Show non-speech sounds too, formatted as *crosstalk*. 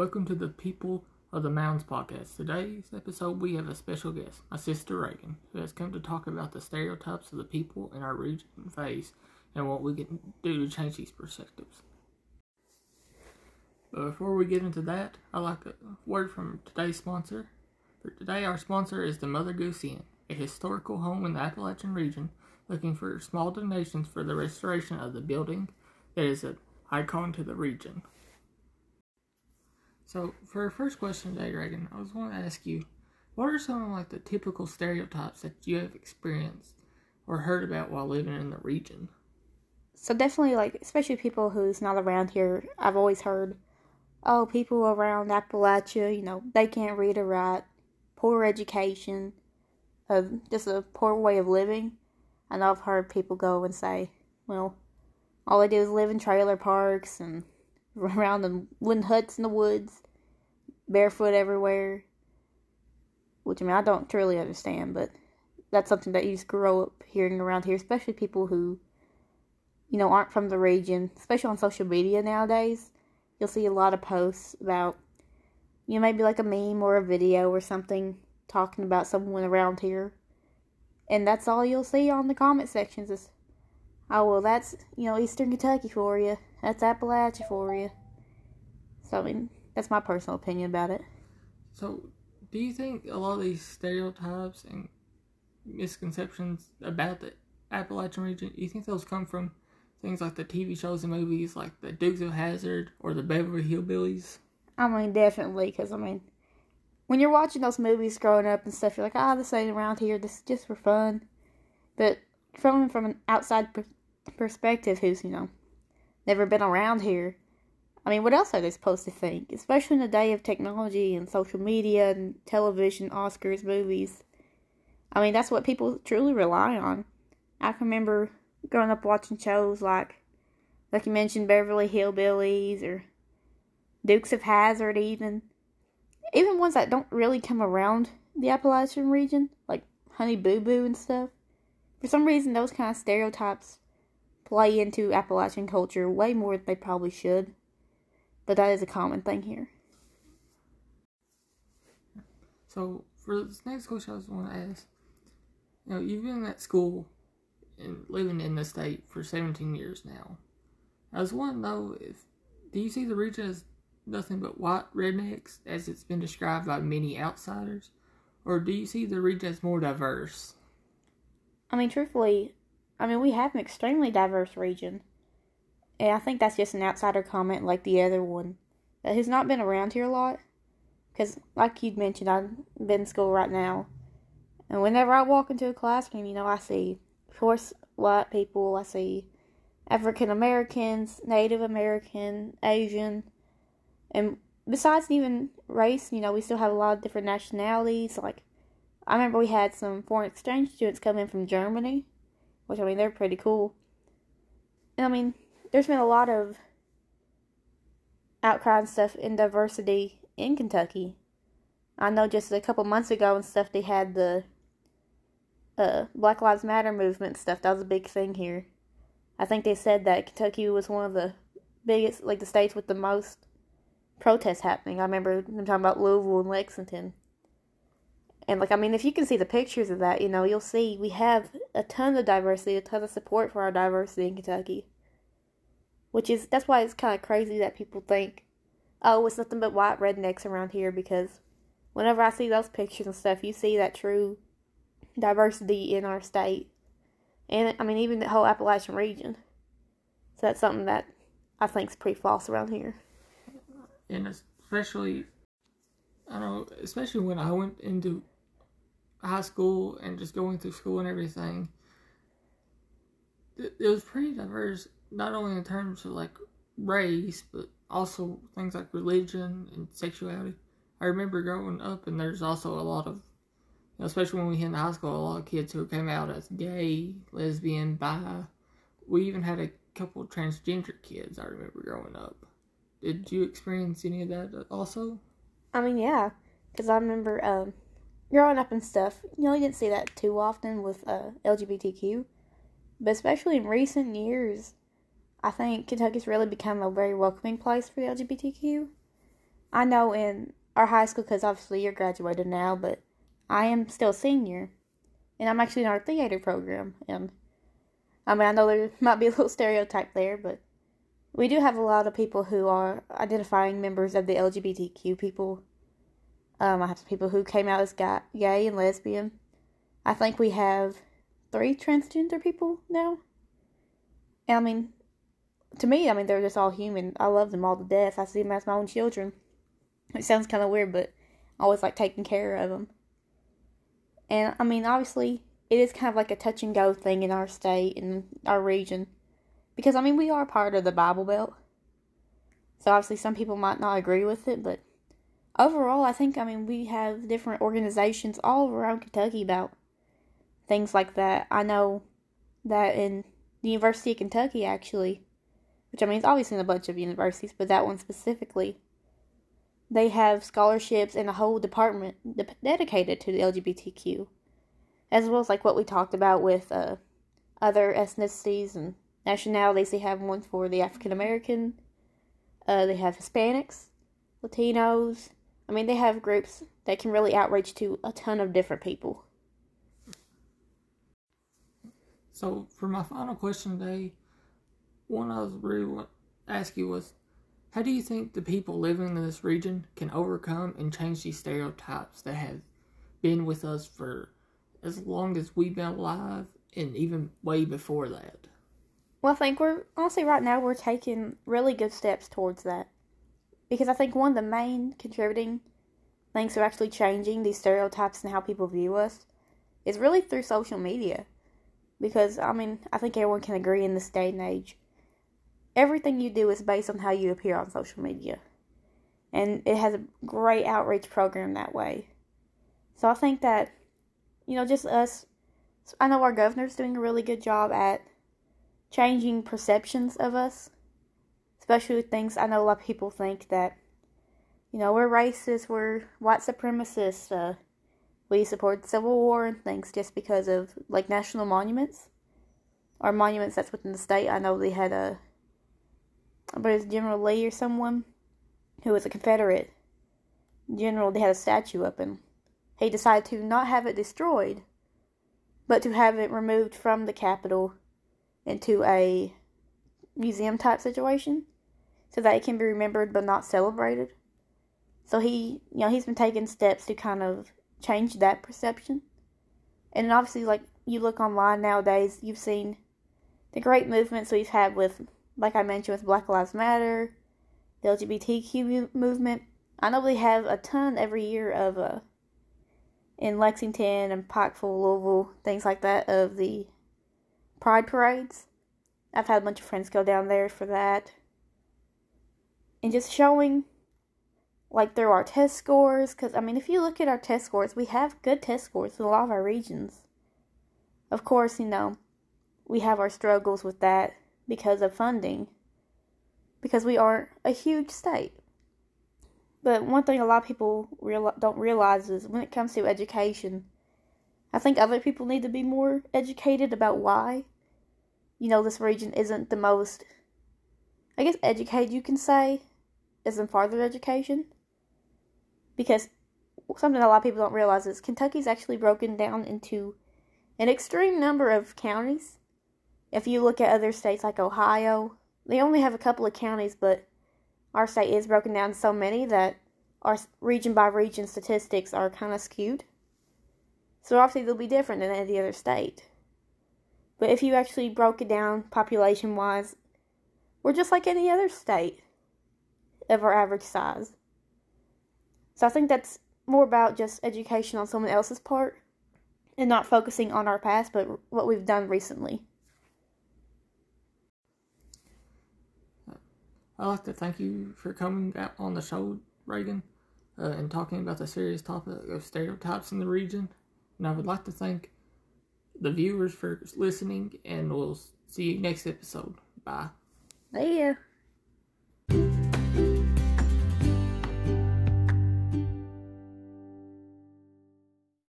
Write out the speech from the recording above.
Welcome to the People of the Mounds podcast. Today's episode, we have a special guest, my sister Reagan, who has come to talk about the stereotypes of the people in our region face and what we can do to change these perspectives. But before we get into that, I'd like a word from today's sponsor. For today, our sponsor is the Mother Goose Inn, a historical home in the Appalachian region looking for small donations for the restoration of the building that is an icon to the region. So, for our first question today, Reagan, I was going to ask you, what are some of like the typical stereotypes that you have experienced or heard about while living in the region? So definitely, like especially people who's not around here, I've always heard, oh, people around Appalachia, you know, they can't read or write, poor education, just a poor way of living. And I've heard people go and say, well, all they do is live in trailer parks and *laughs* around the wooden huts in the woods, barefoot everywhere. Which I mean, I don't truly understand, but that's something that you just grow up hearing around here, especially people who, you know, aren't from the region, especially on social media nowadays. You'll see a lot of posts about, you know, maybe like a meme or a video or something talking about someone around here. And that's all you'll see on the comment sections is, oh, well, that's, you know, Eastern Kentucky for you. That's Appalachia for you. So, I mean, that's my personal opinion about it. So, do you think a lot of these stereotypes and misconceptions about the Appalachian region, do you think those come from things like the TV shows and movies like the Dukes of Hazzard or the Beverly Hillbillies? I mean, definitely, because, I mean, when you're watching those movies growing up and stuff, you're like, ah, oh, this ain't around here, this is just for fun. But from from an outside perspective, who's, you know, never been around here, I mean, what else are they supposed to think? Especially in the day of technology and social media and television, Oscars, movies. I mean, that's what people truly rely on. I can remember growing up watching shows like, like you mentioned, Beverly Hillbillies or Dukes of Hazzard, even. Even ones that don't really come around the Appalachian region, like Honey Boo Boo and stuff. For some reason, those kind of stereotypes play into Appalachian culture way more than they probably should. But that is a common thing here. So, for this next question, I just want to ask you know, you've been at school and living in the state for 17 years now. I was wanting to know if, do you see the region as nothing but white rednecks as it's been described by many outsiders? Or do you see the region as more diverse? I mean, truthfully, I mean, we have an extremely diverse region. And I think that's just an outsider comment like the other one that has not been around here a lot. Because, like you'd mentioned, I've been in school right now. And whenever I walk into a classroom, you know, I see, of course, white people, I see African Americans, Native American, Asian, and besides even race, you know, we still have a lot of different nationalities. Like, I remember we had some foreign exchange students come in from Germany, which I mean, they're pretty cool. And I mean, there's been a lot of outcry and stuff in diversity in Kentucky. I know just a couple months ago and stuff, they had the uh, Black Lives Matter movement stuff. That was a big thing here. I think they said that Kentucky was one of the biggest, like the states with the most protests happening. I remember them talking about Louisville and Lexington. And like I mean, if you can see the pictures of that, you know, you'll see we have a ton of diversity, a ton of support for our diversity in Kentucky. Which is that's why it's kind of crazy that people think, oh, it's nothing but white rednecks around here. Because whenever I see those pictures and stuff, you see that true diversity in our state, and I mean even the whole Appalachian region. So that's something that I think is pretty false around here. And especially, I don't know, especially when I went into high school and just going through school and everything, it, it was pretty diverse, not only in terms of like race, but also things like religion and sexuality. I remember growing up, and there's also a lot of, you know, especially when we hit in high school, a lot of kids who came out as gay, lesbian, bi. We even had a couple transgender kids. I remember growing up. Did you experience any of that also? I mean, yeah, because I remember um, growing up and stuff, you know, you didn't see that too often with uh, LGBTQ. But especially in recent years, I think Kentucky's really become a very welcoming place for the LGBTQ. I know in our high school, because obviously you're graduated now, but I am still senior, and I'm actually in our theater program. And I mean, I know there might be a little stereotype there, but we do have a lot of people who are identifying members of the LGBTQ people. Um, I have some people who came out as gay and lesbian. I think we have three transgender people now. And I mean, to me, I mean, they're just all human. I love them all to death. I see them as my own children. It sounds kind of weird, but I always like taking care of them. And I mean, obviously, it is kind of like a touch and go thing in our state and our region. Because, I mean, we are part of the Bible Belt. So obviously, some people might not agree with it, but overall, I think, I mean, we have different organizations all around Kentucky about things like that. I know that in the University of Kentucky, actually, which I mean, it's obviously in a bunch of universities, but that one specifically, they have scholarships and a whole department dedicated to the LGBTQ, as well as like what we talked about with uh, other ethnicities and nationalities. They have one for the African American. Uh, they have Hispanics, Latinos. I mean, they have groups that can really outreach to a ton of different people. So, for my final question today, one I was really want to ask you was, how do you think the people living in this region can overcome and change these stereotypes that have been with us for as long as we've been alive and even way before that? Well, I think we're honestly right now we're taking really good steps towards that. Because I think one of the main contributing things to actually changing these stereotypes and how people view us is really through social media because I mean, I think everyone can agree in this day and age. Everything you do is based on how you appear on social media. And it has a great outreach program that way. So I think that, you know, just us, I know our governor's doing a really good job at changing perceptions of us, especially with things I know a lot of people think that, you know, we're racist, we're white supremacists, uh, we support the Civil War and things just because of like national monuments or monuments that's within the state. I know they had a, but General Lee or someone who was a Confederate general. They had a statue up, and he decided to not have it destroyed, but to have it removed from the Capitol into a museum type situation, so that it can be remembered but not celebrated. So he, you know, he's been taking steps to kind of change that perception. And obviously, like you look online nowadays, you've seen the great movements we've had with, like I mentioned, with Black Lives Matter, the LGBTQ movement. I know we have a ton every year of uh, in Lexington and Pikeville, Louisville, things like that of the pride parades. I've had a bunch of friends go down there for that. And just showing like through our test scores because i mean if you look at our test scores we have good test scores in a lot of our regions. Of course you know we have our struggles with that because of funding because we are a huge state. But one thing a lot of people real, don't realize is when it comes to education i think other people need to be more educated about why you know this region isn't the most i guess educated you can say is in farther education because something a lot of people don't realize is Kentucky's actually broken down into an extreme number of counties. If you look at other states like Ohio, they only have a couple of counties, but our state is broken down so many that our region by region statistics are kind of skewed. So obviously they'll be different than any other state. But if you actually broke it down population wise, we're just like any other state of our average size. So I think that's more about just education on someone else's part and not focusing on our past, but what we've done recently. I'd like to thank you for coming out on the show, Reagan, uh, and talking about the serious topic of stereotypes in the region. And I would like to thank the viewers for listening, and we'll see you next episode. Bye. See ya.